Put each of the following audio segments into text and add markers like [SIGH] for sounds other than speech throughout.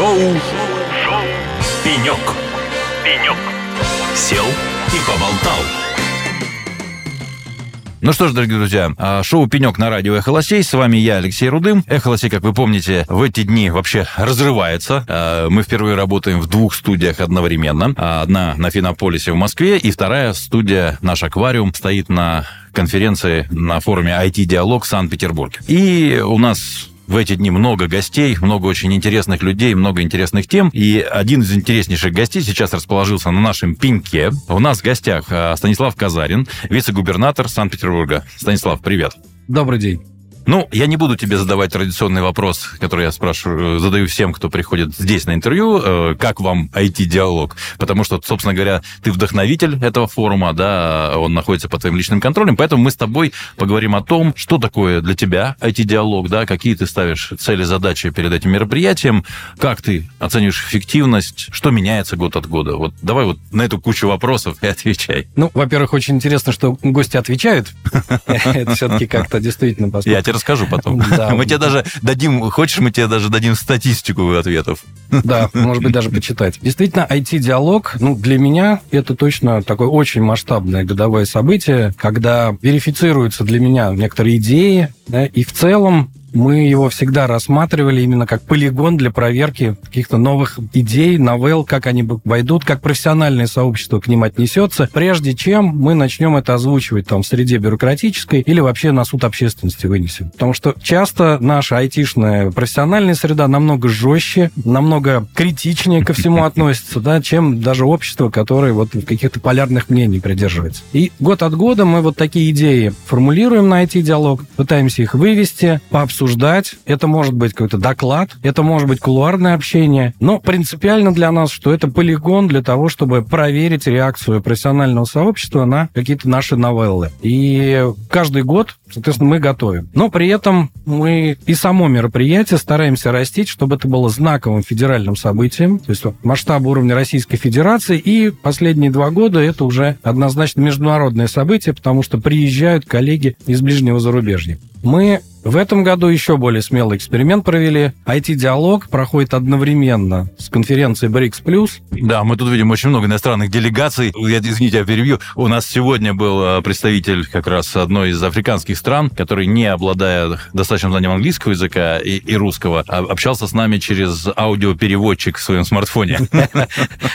Шоу, Шоу. «Пенек». «Пенек». Сел и поболтал. Ну что ж, дорогие друзья, а, шоу «Пенек» на радио «Эхо Лосей». С вами я, Алексей Рудым. «Эхо Лосей», как вы помните, в эти дни вообще разрывается. А, мы впервые работаем в двух студиях одновременно. А, одна на Финополисе в Москве, и вторая студия, наш аквариум, стоит на конференции на форуме IT-диалог в Санкт-Петербурге. И у нас в эти дни много гостей, много очень интересных людей, много интересных тем. И один из интереснейших гостей сейчас расположился на нашем пеньке. У нас в гостях а, Станислав Казарин, вице-губернатор Санкт-Петербурга. Станислав, привет. Добрый день. Ну, я не буду тебе задавать традиционный вопрос, который я спрашиваю, задаю всем, кто приходит здесь на интервью, э, как вам IT-диалог? Потому что, собственно говоря, ты вдохновитель этого форума, да, он находится под твоим личным контролем, поэтому мы с тобой поговорим о том, что такое для тебя IT-диалог, да, какие ты ставишь цели, задачи перед этим мероприятием, как ты оцениваешь эффективность, что меняется год от года. Вот давай вот на эту кучу вопросов и отвечай. Ну, во-первых, очень интересно, что гости отвечают. [LAUGHS] Это все-таки как-то действительно Я тебе расскажу потом. [LAUGHS] Да. Мы тебе даже дадим, хочешь, мы тебе даже дадим статистику ответов. Да, может быть, даже почитать. Действительно, IT-диалог, ну, для меня это точно такое очень масштабное годовое событие, когда верифицируются для меня некоторые идеи, да, и в целом мы его всегда рассматривали именно как полигон для проверки каких-то новых идей, новелл, как они войдут, как профессиональное сообщество к ним отнесется, прежде чем мы начнем это озвучивать там в среде бюрократической или вообще на суд общественности вынесем. Потому что часто наша айтишная профессиональная среда намного жестче, намного критичнее ко всему [LAUGHS] относится, да, чем даже общество, которое вот в каких-то полярных мнений придерживается. И год от года мы вот такие идеи формулируем на IT-диалог, пытаемся их вывести, пообсуждать обсуждать. Это может быть какой-то доклад, это может быть кулуарное общение. Но принципиально для нас, что это полигон для того, чтобы проверить реакцию профессионального сообщества на какие-то наши новеллы. И каждый год, соответственно, мы готовим. Но при этом мы и само мероприятие стараемся растить, чтобы это было знаковым федеральным событием, то есть масштаб уровня Российской Федерации. И последние два года это уже однозначно международное событие, потому что приезжают коллеги из ближнего зарубежья. Мы в этом году еще более смелый эксперимент провели. IT-диалог проходит одновременно с конференцией BRICS+. Да, мы тут видим очень много иностранных делегаций. Я, извините, я перебью. У нас сегодня был э, представитель как раз одной из африканских стран, который, не обладая достаточным знанием английского языка и, и русского, а, общался с нами через аудиопереводчик в своем смартфоне. [LAUGHS]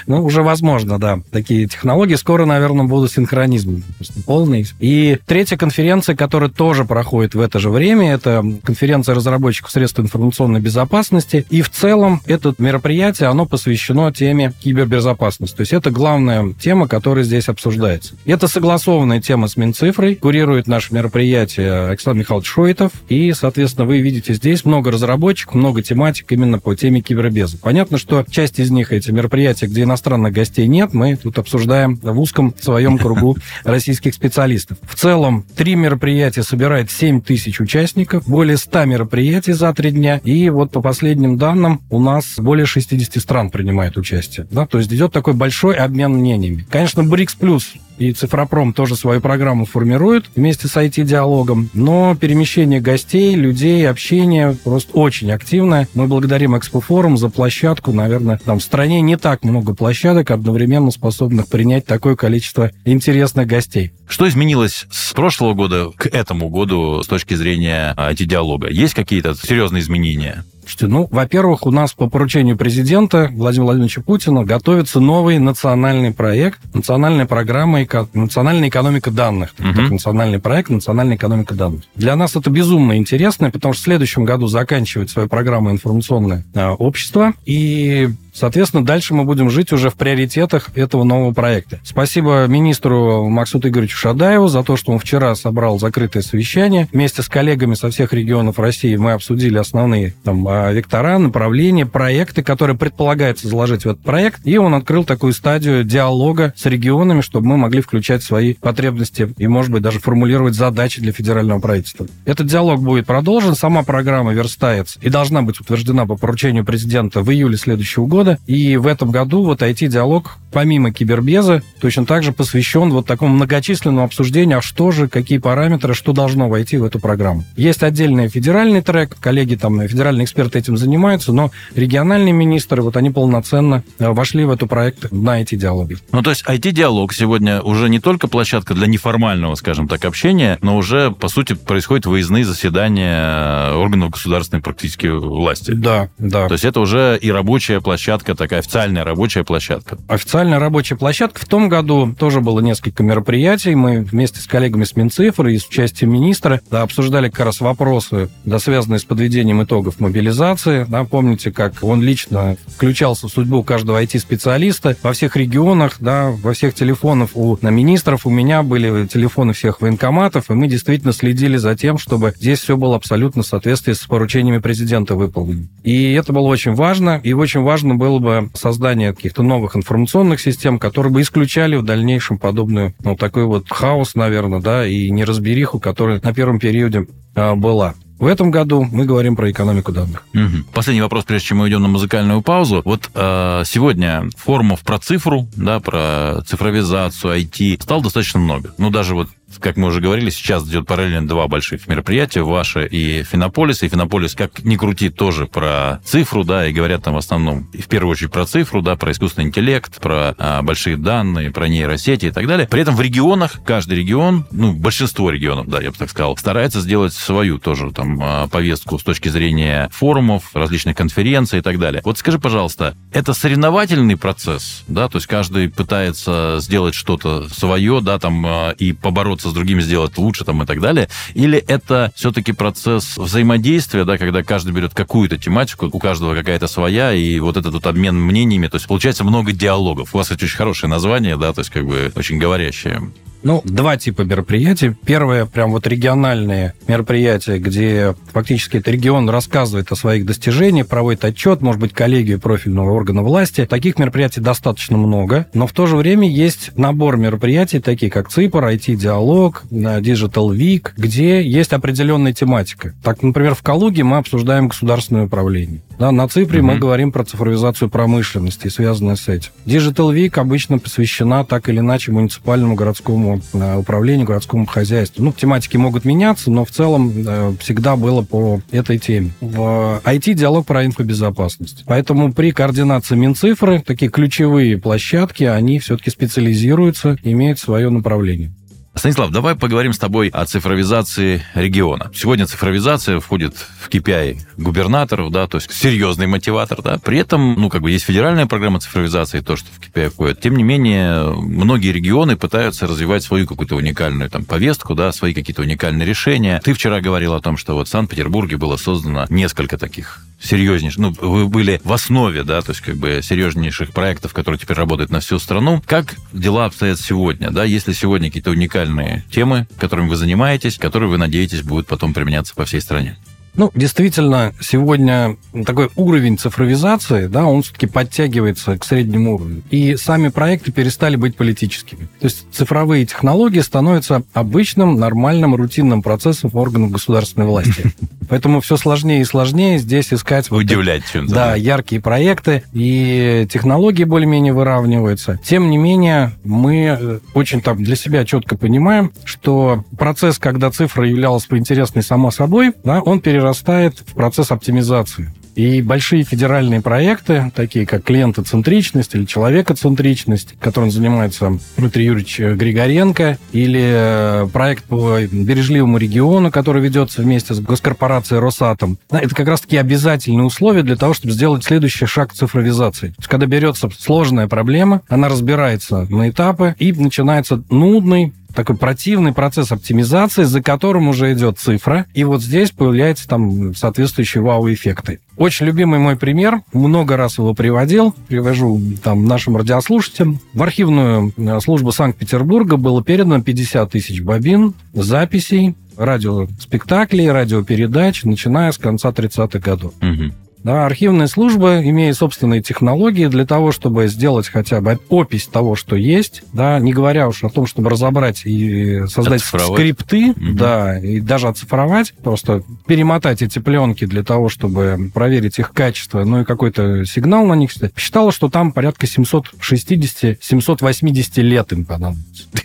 Ну, уже возможно, да. Такие технологии. Скоро, наверное, будут синхронизм полный. И третья конференция, которая тоже проходит в это же время, это конференция разработчиков средств информационной безопасности. И в целом это мероприятие, оно посвящено теме кибербезопасности. То есть это главная тема, которая здесь обсуждается. Это согласованная тема с Минцифрой. Курирует наше мероприятие Александр Михайлович Шойтов. И, соответственно, вы видите здесь много разработчиков, много тематик именно по теме кибербеза. Понятно, что часть из них эти мероприятия, где иностранных гостей нет, мы тут обсуждаем в узком своем кругу [LAUGHS] российских специалистов. В целом, три мероприятия собирает 7 тысяч участников участников, более 100 мероприятий за три дня. И вот по последним данным у нас более 60 стран принимает участие. Да? То есть идет такой большой обмен мнениями. Конечно, БРИКС плюс и Цифропром тоже свою программу формирует вместе с IT-диалогом, но перемещение гостей, людей, общение просто очень активное. Мы благодарим Экспофорум за площадку. Наверное, там в стране не так много площадок, одновременно способных принять такое количество интересных гостей. Что изменилось с прошлого года к этому году с точки зрения IT-диалога? Есть какие-то серьезные изменения? Слушайте, ну, во-первых, у нас по поручению президента Владимира Владимировича Путина готовится новый национальный проект, национальная программа, национальная экономика данных. Угу. Так, национальный проект, национальная экономика данных. Для нас это безумно интересно, потому что в следующем году заканчивает свою программу информационное а, общество, и Соответственно, дальше мы будем жить уже в приоритетах этого нового проекта. Спасибо министру Максуту Игоревичу Шадаеву за то, что он вчера собрал закрытое совещание. Вместе с коллегами со всех регионов России мы обсудили основные там, а, вектора, направления, проекты, которые предполагается заложить в этот проект. И он открыл такую стадию диалога с регионами, чтобы мы могли включать свои потребности и, может быть, даже формулировать задачи для федерального правительства. Этот диалог будет продолжен. Сама программа верстается и должна быть утверждена по поручению президента в июле следующего года года. И в этом году вот IT-диалог помимо кибербеза, точно так же посвящен вот такому многочисленному обсуждению, а что же, какие параметры, что должно войти в эту программу. Есть отдельный федеральный трек, коллеги там, федеральные эксперты этим занимаются, но региональные министры, вот они полноценно э, вошли в этот проект на эти диалоги. Ну, то есть IT-диалог сегодня уже не только площадка для неформального, скажем так, общения, но уже, по сути, происходят выездные заседания органов государственной практически власти. Да, да. То есть это уже и рабочая площадка, такая официальная рабочая площадка. Официально Специальная рабочая площадка. В том году тоже было несколько мероприятий. Мы вместе с коллегами с Минцифры и с участием министра да, обсуждали как раз вопросы, да, связанные с подведением итогов мобилизации. Да, помните, как он лично включался в судьбу каждого IT-специалиста во всех регионах, да, во всех телефонах у на министров, у меня были телефоны всех военкоматов, и мы действительно следили за тем, чтобы здесь все было абсолютно в соответствии с поручениями президента выполнено. И это было очень важно, и очень важно было бы создание каких-то новых информационных систем, которые бы исключали в дальнейшем подобную, ну, такой вот хаос, наверное, да, и неразбериху, которая на первом периоде а, была. В этом году мы говорим про экономику данных. Угу. Последний вопрос, прежде чем мы идем на музыкальную паузу. Вот э, сегодня форумов про цифру, да, про цифровизацию, IT стало достаточно много. Ну, даже вот как мы уже говорили, сейчас идет параллельно два больших мероприятия, ваше и Финополис. И Финополис, как ни крути, тоже про цифру, да, и говорят там в основном, в первую очередь про цифру, да, про искусственный интеллект, про а, большие данные, про нейросети и так далее. При этом в регионах, каждый регион, ну, большинство регионов, да, я бы так сказал, старается сделать свою тоже там а, повестку с точки зрения форумов, различных конференций и так далее. Вот скажи, пожалуйста, это соревновательный процесс, да, то есть каждый пытается сделать что-то свое, да, там, а, и побороться с другими сделать лучше там и так далее? Или это все-таки процесс взаимодействия, да, когда каждый берет какую-то тематику, у каждого какая-то своя, и вот этот вот обмен мнениями, то есть получается много диалогов. У вас это очень хорошее название, да, то есть как бы очень говорящее. Ну, два типа мероприятий. Первое, прям вот региональные мероприятия, где фактически этот регион рассказывает о своих достижениях, проводит отчет, может быть, коллегию профильного органа власти. Таких мероприятий достаточно много, но в то же время есть набор мероприятий, такие как ЦИПР, IT-диалог, Digital Week, где есть определенная тематика. Так, например, в Калуге мы обсуждаем государственное управление. Да, на Ципре угу. мы говорим про цифровизацию промышленности, связанное с этим. Digital Week обычно посвящена так или иначе муниципальному городскому э, управлению, городскому хозяйству. Ну, тематики могут меняться, но в целом э, всегда было по этой теме. В IT-диалог про инфобезопасность. Поэтому при координации Минцифры такие ключевые площадки, они все-таки специализируются, имеют свое направление. Станислав, давай поговорим с тобой о цифровизации региона. Сегодня цифровизация входит в KPI губернаторов, да, то есть серьезный мотиватор, да. При этом, ну, как бы есть федеральная программа цифровизации, то, что в KPI входит. Тем не менее, многие регионы пытаются развивать свою какую-то уникальную там повестку, да, свои какие-то уникальные решения. Ты вчера говорил о том, что вот в Санкт-Петербурге было создано несколько таких серьезнейших, ну, вы были в основе, да, то есть как бы серьезнейших проектов, которые теперь работают на всю страну. Как дела обстоят сегодня, да, если сегодня какие-то уникальные темы, которыми вы занимаетесь, которые вы надеетесь будут потом применяться по всей стране? Ну, действительно, сегодня такой уровень цифровизации, да, он все-таки подтягивается к среднему уровню. И сами проекты перестали быть политическими. То есть цифровые технологии становятся обычным, нормальным, рутинным процессом органов государственной власти. [LAUGHS] Поэтому все сложнее и сложнее здесь искать... Удивлять вот, чем-то. Да, яркие проекты, и технологии более-менее выравниваются. Тем не менее, мы э, очень там для себя четко понимаем, что процесс, когда цифра являлась бы интересной сама собой, да, он перерастает перерастает в процесс оптимизации. И большие федеральные проекты, такие как клиентоцентричность или человекоцентричность, которым занимается Дмитрий Юрьевич Григоренко, или э, проект по бережливому региону, который ведется вместе с госкорпорацией Росатом, это как раз-таки обязательные условия для того, чтобы сделать следующий шаг цифровизации. То есть, когда берется сложная проблема, она разбирается на этапы, и начинается нудный такой противный процесс оптимизации, за которым уже идет цифра, и вот здесь появляются там соответствующие вау-эффекты. Очень любимый мой пример, много раз его приводил, привожу там нашим радиослушателям. В архивную э, службу Санкт-Петербурга было передано 50 тысяч бобин записей радиоспектаклей, радиопередач, начиная с конца 30-х годов. Угу. Да, архивная служба, имея собственные технологии для того, чтобы сделать хотя бы опись того, что есть, да, не говоря уж о том, чтобы разобрать и создать скрипты, угу. да, и даже оцифровать, просто перемотать эти пленки для того, чтобы проверить их качество, ну и какой-то сигнал на них, считала, что там порядка 760-780 лет им понадобится. [LAUGHS]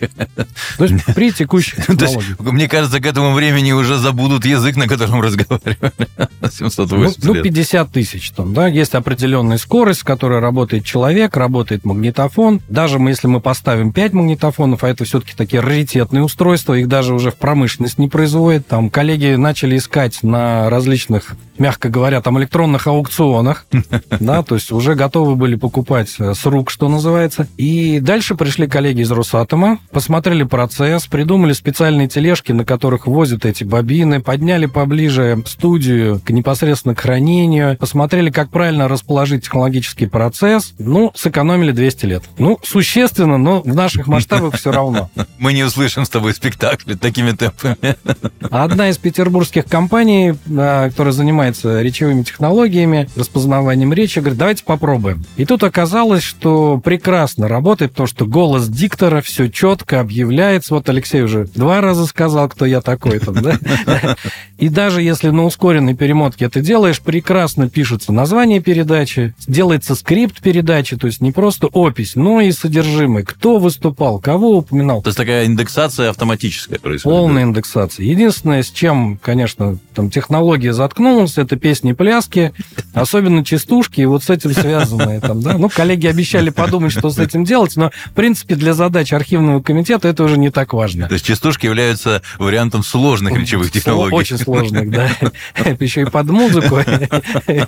То есть при текущих технологиях. Мне кажется, к этому времени уже забудут язык, на котором разговаривали. [LAUGHS] 780 ну, ну, 50 тысяч там, да, есть определенная скорость, с которой работает человек, работает магнитофон. Даже мы, если мы поставим 5 магнитофонов, а это все-таки такие раритетные устройства, их даже уже в промышленность не производят. Там коллеги начали искать на различных мягко говоря, там электронных аукционах, [LAUGHS] да, то есть уже готовы были покупать э, с рук, что называется. И дальше пришли коллеги из Росатома, посмотрели процесс, придумали специальные тележки, на которых возят эти бобины, подняли поближе студию к непосредственно к хранению, посмотрели, как правильно расположить технологический процесс, ну, сэкономили 200 лет. Ну, существенно, но в наших масштабах все равно. [LAUGHS] Мы не услышим с тобой спектакли такими темпами. Одна из петербургских компаний, которая занимается занимается речевыми технологиями, распознаванием речи, говорит, давайте попробуем. И тут оказалось, что прекрасно работает, то, что голос диктора все четко объявляется. Вот Алексей уже два раза сказал, кто я такой там, да? [LAUGHS] И даже если на ускоренной перемотке это делаешь, прекрасно пишется название передачи, делается скрипт передачи, то есть не просто опись, но и содержимое. Кто выступал, кого упоминал. То есть такая индексация автоматическая происходит? Полная индексация. Единственное, с чем, конечно, там технология заткнулась, это песни, пляски, особенно частушки, и вот с этим связанные там, да. Ну, коллеги обещали подумать, что с этим делать, но, в принципе, для задач архивного комитета это уже не так важно. То есть частушки являются вариантом сложных речевых технологий. Очень сложных, да. [LAUGHS] Еще и под музыку.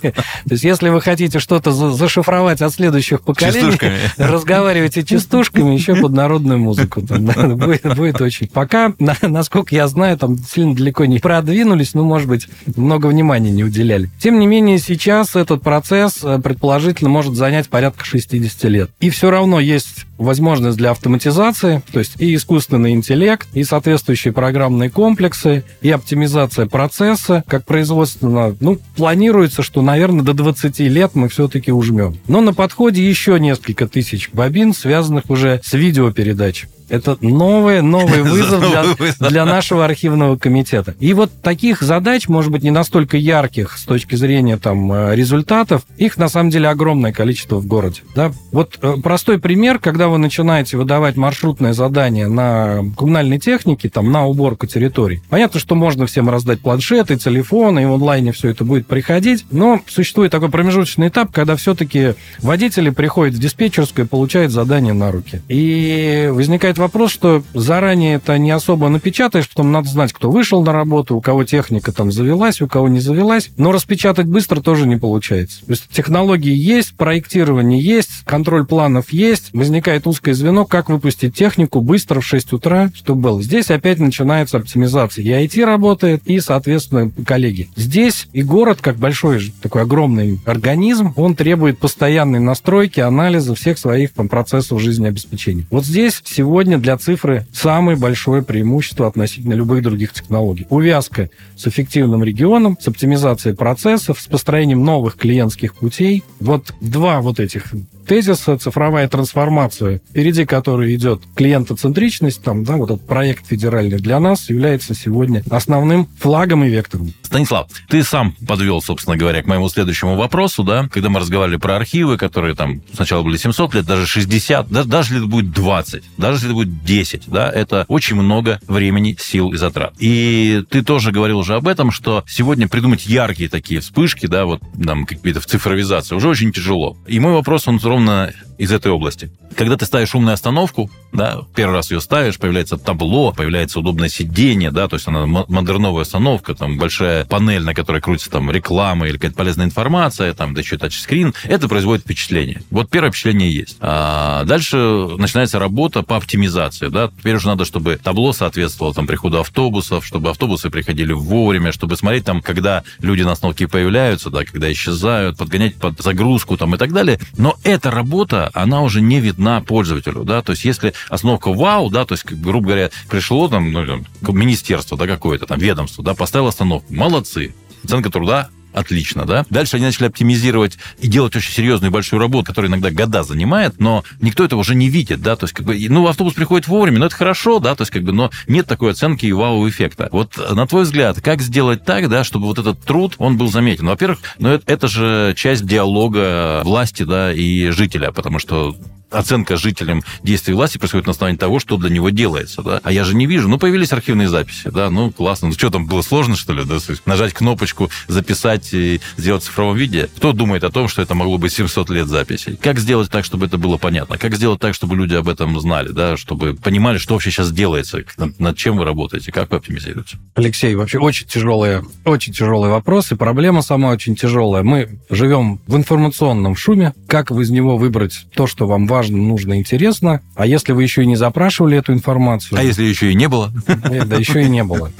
То есть, если вы хотите что-то зашифровать от следующих поколений, разговаривайте частушками еще под народную музыку. Будет очень. Пока, насколько я знаю, там сильно далеко не продвинулись, ну, может быть, много внимания не уделяли. Тем не менее, сейчас этот процесс, э, предположительно, может занять порядка 60 лет. И все равно есть возможность для автоматизации, то есть и искусственный интеллект, и соответствующие программные комплексы, и оптимизация процесса, как производственно. Ну, планируется, что, наверное, до 20 лет мы все-таки ужмем. Но на подходе еще несколько тысяч бобин, связанных уже с видеопередачей. Это [LAUGHS] новый, новый вызов для, для нашего архивного комитета. И вот таких задач, может быть, не настолько ярких с точки зрения там, э, результатов, их на самом деле огромное количество в городе. Да? Вот э, простой пример, когда вы начинаете выдавать маршрутное задание на коммунальной технике, там, на уборку территорий. Понятно, что можно всем раздать планшеты, телефоны, и в онлайне все это будет приходить, но существует такой промежуточный этап, когда все-таки водители приходят в диспетчерскую и получают задание на руки. И возникает возникает вопрос, что заранее это не особо напечатаешь, потом надо знать, кто вышел на работу, у кого техника там завелась, у кого не завелась, но распечатать быстро тоже не получается. То есть технологии есть, проектирование есть, контроль планов есть, возникает узкое звено, как выпустить технику быстро в 6 утра, чтобы было. Здесь опять начинается оптимизация. И IT работает, и, соответственно, коллеги. Здесь и город, как большой такой огромный организм, он требует постоянной настройки, анализа всех своих там, процессов жизнеобеспечения. Вот здесь сегодня сегодня для цифры самое большое преимущество относительно любых других технологий. Увязка с эффективным регионом, с оптимизацией процессов, с построением новых клиентских путей. Вот два вот этих тезиса цифровая трансформация, впереди которой идет клиентоцентричность, там, да, вот этот проект федеральный для нас является сегодня основным флагом и вектором. Станислав, ты сам подвел, собственно говоря, к моему следующему вопросу, да, когда мы разговаривали про архивы, которые там сначала были 700 лет, даже 60, да, даже если это будет 20, даже если это будет 10, да, это очень много времени, сил и затрат. И ты тоже говорил уже об этом, что сегодня придумать яркие такие вспышки, да, вот там какие-то в цифровизации уже очень тяжело. И мой вопрос, он ровно из этой области. Когда ты ставишь умную остановку, да, первый раз ее ставишь, появляется табло, появляется удобное сиденье, да, то есть она модерновая остановка, там большая панель, на которой крутится там реклама или какая-то полезная информация, там, да еще тачскрин, это производит впечатление. Вот первое впечатление есть. А дальше начинается работа по оптимизации, да, теперь уже надо, чтобы табло соответствовало там приходу автобусов, чтобы автобусы приходили вовремя, чтобы смотреть там, когда люди на остановке появляются, да, когда исчезают, подгонять под загрузку там и так далее. Но эта работа, она уже не видна пользователю, да, то есть если остановка вау, да, то есть, грубо говоря, пришло там, ну, министерство, да, какое-то там ведомство, да, поставило остановку, молодцы, оценка труда отлично, да. Дальше они начали оптимизировать и делать очень серьезную и большую работу, которая иногда года занимает, но никто этого уже не видит, да, то есть, как бы, ну, автобус приходит вовремя, но это хорошо, да, то есть, как бы, но нет такой оценки и вау-эффекта. Вот, на твой взгляд, как сделать так, да, чтобы вот этот труд, он был заметен? Во-первых, ну, это, это же часть диалога власти, да, и жителя, потому что оценка жителям действий власти происходит на основании того, что для него делается, да. А я же не вижу. Ну, появились архивные записи, да, ну, классно. Ну, что там, было сложно, что ли, да? Нажать кнопочку, записать и сделать в цифровом виде. Кто думает о том, что это могло быть 700 лет записей? Как сделать так, чтобы это было понятно? Как сделать так, чтобы люди об этом знали, да, чтобы понимали, что вообще сейчас делается, над чем вы работаете, как вы оптимизируете? Алексей, вообще очень тяжелые, очень тяжелые вопросы. Проблема сама очень тяжелая. Мы живем в информационном шуме. Как из него выбрать то, что вам важно, важно, нужно, интересно. А если вы еще и не запрашивали эту информацию... А если еще и не было? Да, еще и не было.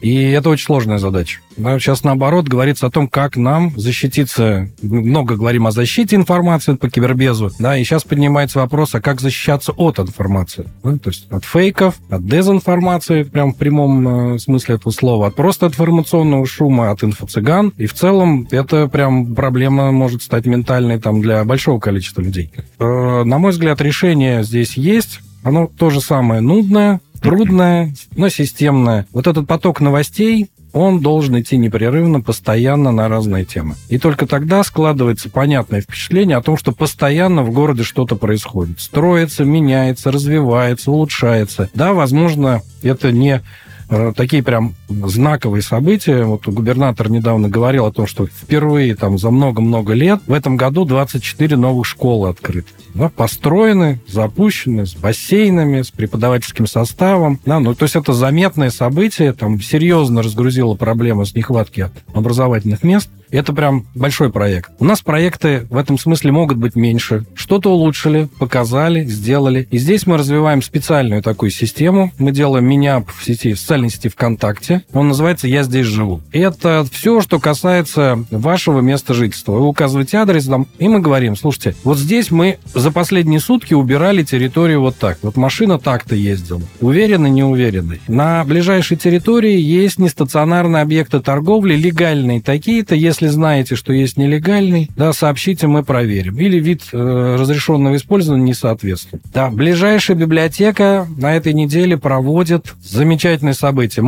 И это очень сложная задача. Сейчас, наоборот, говорится о том, как нам защититься. Много говорим о защите информации по кибербезу, да, и сейчас поднимается вопрос, а как защищаться от информации? Да, то есть от фейков, от дезинформации, прям в прямом э, смысле этого слова, от просто информационного шума, от инфо-цыган. И в целом это прям проблема может стать ментальной там для большого количества людей. Э, на мой взгляд, решение здесь есть. Оно то же самое нудное, трудная, но системная. Вот этот поток новостей, он должен идти непрерывно, постоянно на разные темы. И только тогда складывается понятное впечатление о том, что постоянно в городе что-то происходит. Строится, меняется, развивается, улучшается. Да, возможно, это не Э, такие прям знаковые события. Вот губернатор недавно говорил о том, что впервые там за много-много лет в этом году 24 новых школы открыты. Да, построены, запущены, с бассейнами, с преподавательским составом. Да, ну, то есть это заметное событие, там серьезно разгрузило проблемы с нехватки образовательных мест. Это прям большой проект. У нас проекты в этом смысле могут быть меньше. Что-то улучшили, показали, сделали. И здесь мы развиваем специальную такую систему. Мы делаем меня в сети, в социальной сети ВКонтакте. Он называется «Я здесь живу». Это все, что касается вашего места жительства. Вы указываете адрес там, и мы говорим, слушайте, вот здесь мы за последние сутки убирали территорию вот так. Вот машина так-то ездила. Уверенный, не уверенный. На ближайшей территории есть нестационарные объекты торговли, легальные такие-то. Если знаете, что есть нелегальный, да, сообщите, мы проверим. Или вид э, разрешенного использования не соответствует. Да, ближайшая библиотека на этой неделе проводит замечательные события.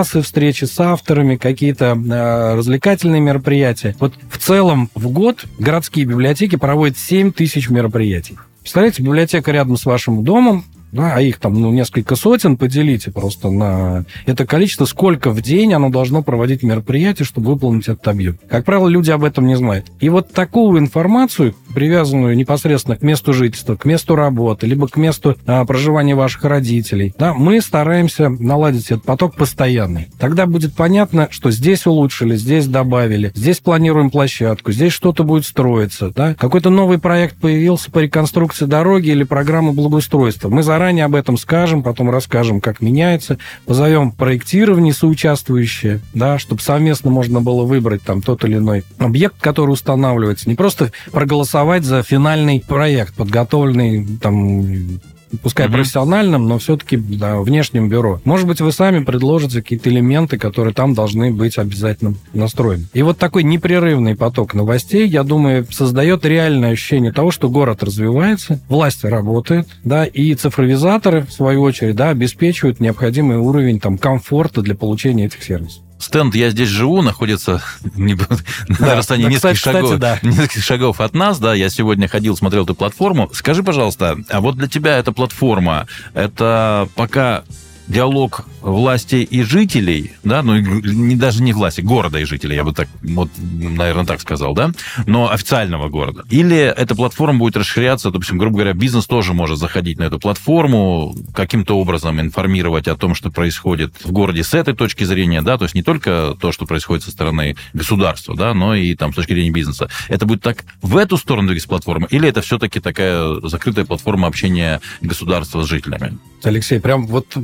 Мастер-классы, встречи с авторами, какие-то э, развлекательные мероприятия. Вот в целом в год городские библиотеки проводят 7 тысяч мероприятий. Представляете, библиотека рядом с вашим домом, да, а их там ну, несколько сотен, поделите просто на это количество, сколько в день оно должно проводить мероприятие, чтобы выполнить этот объем. Как правило, люди об этом не знают. И вот такую информацию, привязанную непосредственно к месту жительства, к месту работы, либо к месту а, проживания ваших родителей, да, мы стараемся наладить этот поток постоянный. Тогда будет понятно, что здесь улучшили, здесь добавили, здесь планируем площадку, здесь что-то будет строиться, да, какой-то новый проект появился по реконструкции дороги или программа благоустройства. Мы за заранее об этом скажем, потом расскажем, как меняется, позовем проектирование соучаствующее, да, чтобы совместно можно было выбрать там тот или иной объект, который устанавливается, не просто проголосовать за финальный проект, подготовленный там пускай mm-hmm. профессиональным, но все-таки да, внешним бюро. Может быть, вы сами предложите какие-то элементы, которые там должны быть обязательно настроены. И вот такой непрерывный поток новостей, я думаю, создает реальное ощущение того, что город развивается, власть работает, да, и цифровизаторы, в свою очередь, да, обеспечивают необходимый уровень там комфорта для получения этих сервисов стенд «Я здесь живу» находится [LAUGHS] на расстоянии да, нескольких, кстати, шагов, да. нескольких шагов от нас. Да, я сегодня ходил, смотрел эту платформу. Скажи, пожалуйста, а вот для тебя эта платформа, это пока диалог власти и жителей, да, ну, не, даже не власти, города и жителей, я бы так, вот, наверное, так сказал, да, но официального города. Или эта платформа будет расширяться, допустим, грубо говоря, бизнес тоже может заходить на эту платформу, каким-то образом информировать о том, что происходит в городе с этой точки зрения, да, то есть не только то, что происходит со стороны государства, да, но и там с точки зрения бизнеса. Это будет так в эту сторону двигаться платформа, или это все-таки такая закрытая платформа общения государства с жителями? Алексей, прям вот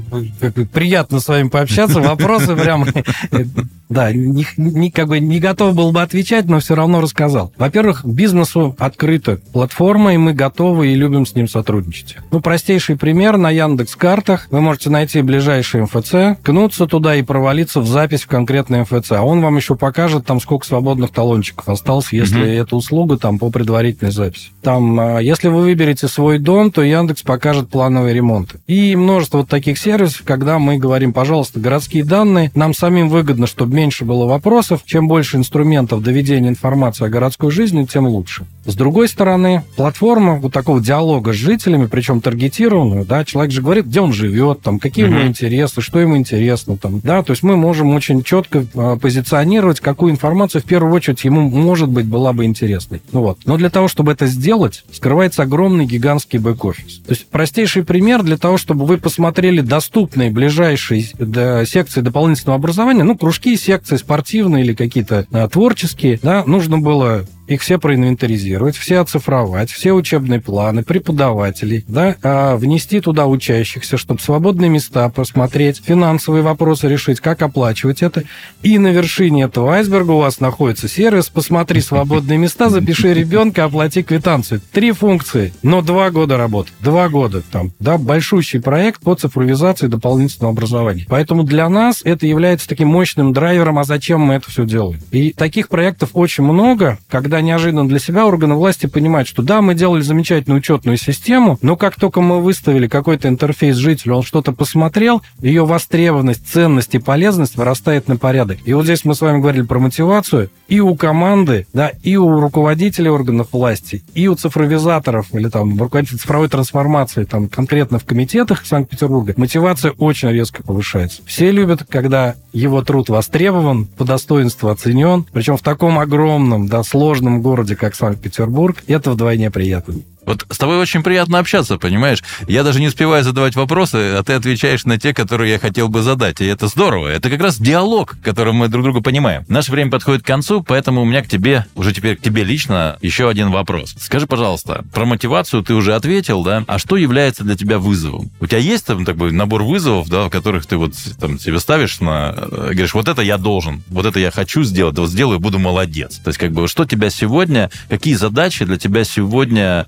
приятно с вами пообщаться. Вопросы прям... Да, не, не, как бы не готов был бы отвечать, но все равно рассказал. Во-первых, бизнесу открыта платформа, и мы готовы и любим с ним сотрудничать. Ну, простейший пример. На Яндекс картах вы можете найти ближайший МФЦ, кнуться туда и провалиться в запись в конкретный МФЦ. А он вам еще покажет, там, сколько свободных талончиков осталось, если угу. эта услуга там по предварительной записи. Там, а, если вы выберете свой дом, то Яндекс покажет плановые ремонты. И множество вот таких сервисов, когда мы говорим, пожалуйста, городские данные, нам самим выгодно, чтобы меньше было вопросов, чем больше инструментов доведения информации о городской жизни, тем лучше. С другой стороны, платформа вот такого диалога с жителями, причем таргетированную, да, человек же говорит, где он живет, там, какие uh-huh. ему интересы, что ему интересно, там, да, то есть мы можем очень четко а, позиционировать, какую информацию в первую очередь ему, может быть, была бы интересной. Ну вот. Но для того, чтобы это сделать, скрывается огромный гигантский бэк-офис. То есть простейший пример для того, чтобы вы посмотрели доступные ближайшие секции дополнительного образования, ну, кружки, секции спортивные или какие-то а, творческие, да, нужно было их все проинвентаризировать, все оцифровать, все учебные планы, преподавателей, да, а внести туда учащихся, чтобы свободные места посмотреть, финансовые вопросы решить, как оплачивать это. И на вершине этого айсберга у вас находится сервис «Посмотри свободные места, запиши ребенка, оплати квитанцию». Три функции, но два года работы. Два года там, да, большущий проект по цифровизации дополнительного образования. Поэтому для нас это является таким мощным драйвером, а зачем мы это все делаем. И таких проектов очень много, когда когда неожиданно для себя органы власти понимают, что да, мы делали замечательную учетную систему, но как только мы выставили какой-то интерфейс жителю, он что-то посмотрел, ее востребованность, ценность и полезность вырастает на порядок. И вот здесь мы с вами говорили про мотивацию и у команды, да, и у руководителей органов власти, и у цифровизаторов или там руководителей цифровой трансформации, там конкретно в комитетах Санкт-Петербурга, мотивация очень резко повышается. Все любят, когда его труд востребован, по достоинству оценен, причем в таком огромном, да, сложном крупном городе, как Санкт-Петербург, это вдвойне приятно. Вот с тобой очень приятно общаться, понимаешь? Я даже не успеваю задавать вопросы, а ты отвечаешь на те, которые я хотел бы задать. И это здорово. Это как раз диалог, которым мы друг друга понимаем. Наше время подходит к концу, поэтому у меня к тебе, уже теперь к тебе лично, еще один вопрос. Скажи, пожалуйста, про мотивацию ты уже ответил, да? А что является для тебя вызовом? У тебя есть там такой набор вызовов, да, в которых ты вот там себе ставишь на... Э, говоришь, вот это я должен, вот это я хочу сделать, вот сделаю, буду молодец. То есть как бы что тебя сегодня, какие задачи для тебя сегодня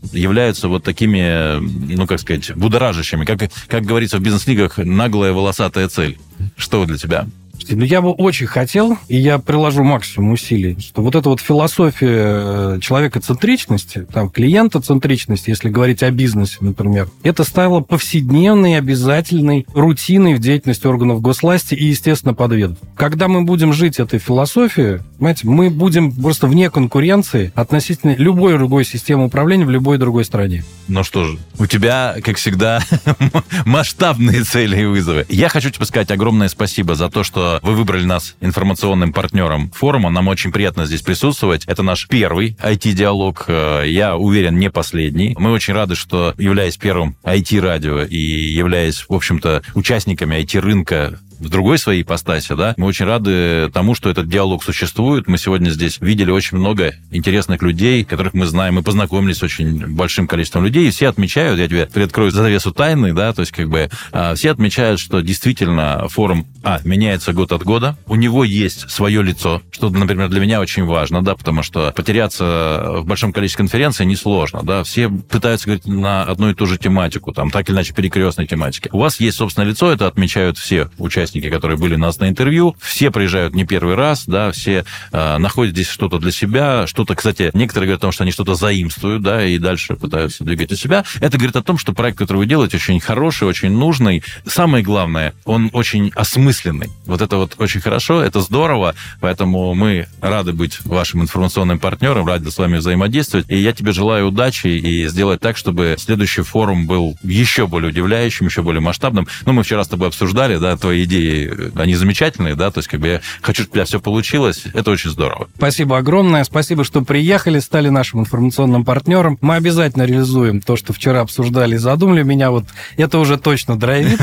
вот такими, ну, как сказать, будоражащими. Как, как говорится в бизнес-лигах, наглая волосатая цель. Что для тебя? Ну, я бы очень хотел, и я приложу максимум усилий, что вот эта вот философия э, человека-центричности, там, клиента-центричности, если говорить о бизнесе, например, это стало повседневной, обязательной рутиной в деятельности органов госвласти и, естественно, подведов. Когда мы будем жить этой философией, понимаете, мы будем просто вне конкуренции относительно любой другой системы управления в любой другой стране. Ну что же, у тебя, как всегда, [LAUGHS] масштабные цели и вызовы. Я хочу тебе сказать огромное спасибо за то, что вы выбрали нас информационным партнером форума. Нам очень приятно здесь присутствовать. Это наш первый IT-диалог. Э, я уверен, не последний. Мы очень рады, что, являясь первым IT-радио и являясь, в общем-то, участниками IT-рынка в другой своей ипостаси, да, мы очень рады тому, что этот диалог существует. Мы сегодня здесь видели очень много интересных людей, которых мы знаем, мы познакомились с очень большим количеством людей, и все отмечают, я тебе приоткрою завесу тайны, да, то есть как бы а, все отмечают, что действительно форум, а, меняется год от года, у него есть свое лицо, что, например, для меня очень важно, да, потому что потеряться в большом количестве конференций несложно, да, все пытаются говорить на одну и ту же тематику, там, так или иначе перекрестной тематике. У вас есть собственное лицо, это отмечают все участники участники, которые были у нас на интервью, все приезжают не первый раз, да, все э, находят здесь что-то для себя, что-то, кстати, некоторые говорят о том, что они что-то заимствуют, да, и дальше пытаются двигать у себя. Это говорит о том, что проект, который вы делаете, очень хороший, очень нужный. Самое главное, он очень осмысленный. Вот это вот очень хорошо, это здорово, поэтому мы рады быть вашим информационным партнером, рады с вами взаимодействовать, и я тебе желаю удачи и сделать так, чтобы следующий форум был еще более удивляющим, еще более масштабным. Ну, мы вчера с тобой обсуждали, да, твои идеи идеи, они замечательные, да, то есть как бы я хочу, чтобы у тебя все получилось, это очень здорово. Спасибо огромное, спасибо, что приехали, стали нашим информационным партнером. Мы обязательно реализуем то, что вчера обсуждали и задумали. Меня вот это уже точно драйвит,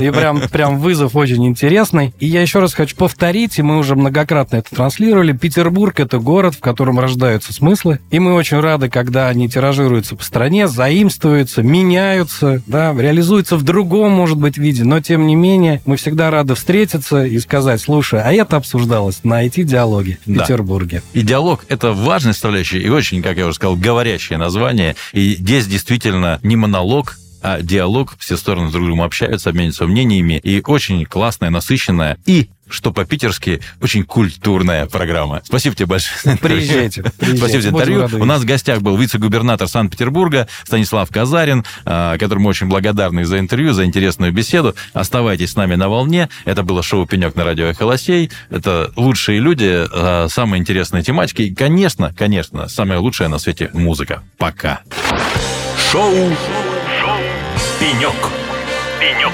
и прям, прям вызов очень интересный. И я еще раз хочу повторить, и мы уже многократно это транслировали, Петербург – это город, в котором рождаются смыслы, и мы очень рады, когда они тиражируются по стране, заимствуются, меняются, да, реализуются в другом, может быть, виде, но тем не менее мы всегда рады встретиться и сказать, слушай, а это обсуждалось на IT-диалоге в да. Петербурге. И диалог – это важная составляющая и очень, как я уже сказал, говорящее название. И здесь действительно не монолог, а диалог, все стороны друг с другом общаются, обмениваются мнениями, и очень классная, насыщенная и что по-питерски очень культурная программа. Спасибо тебе большое. Приезжайте. приезжайте. Спасибо за интервью. У нас в гостях был вице-губернатор Санкт-Петербурга Станислав Казарин, а, которому очень благодарны за интервью, за интересную беседу. Оставайтесь с нами на волне. Это было шоу «Пенек» на радио «Эхолосей». Это лучшие люди, а, самые интересные тематики. И, конечно, конечно, самая лучшая на свете музыка. Пока. Шоу Пенек. Пенек.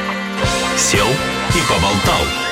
Сел и поболтал.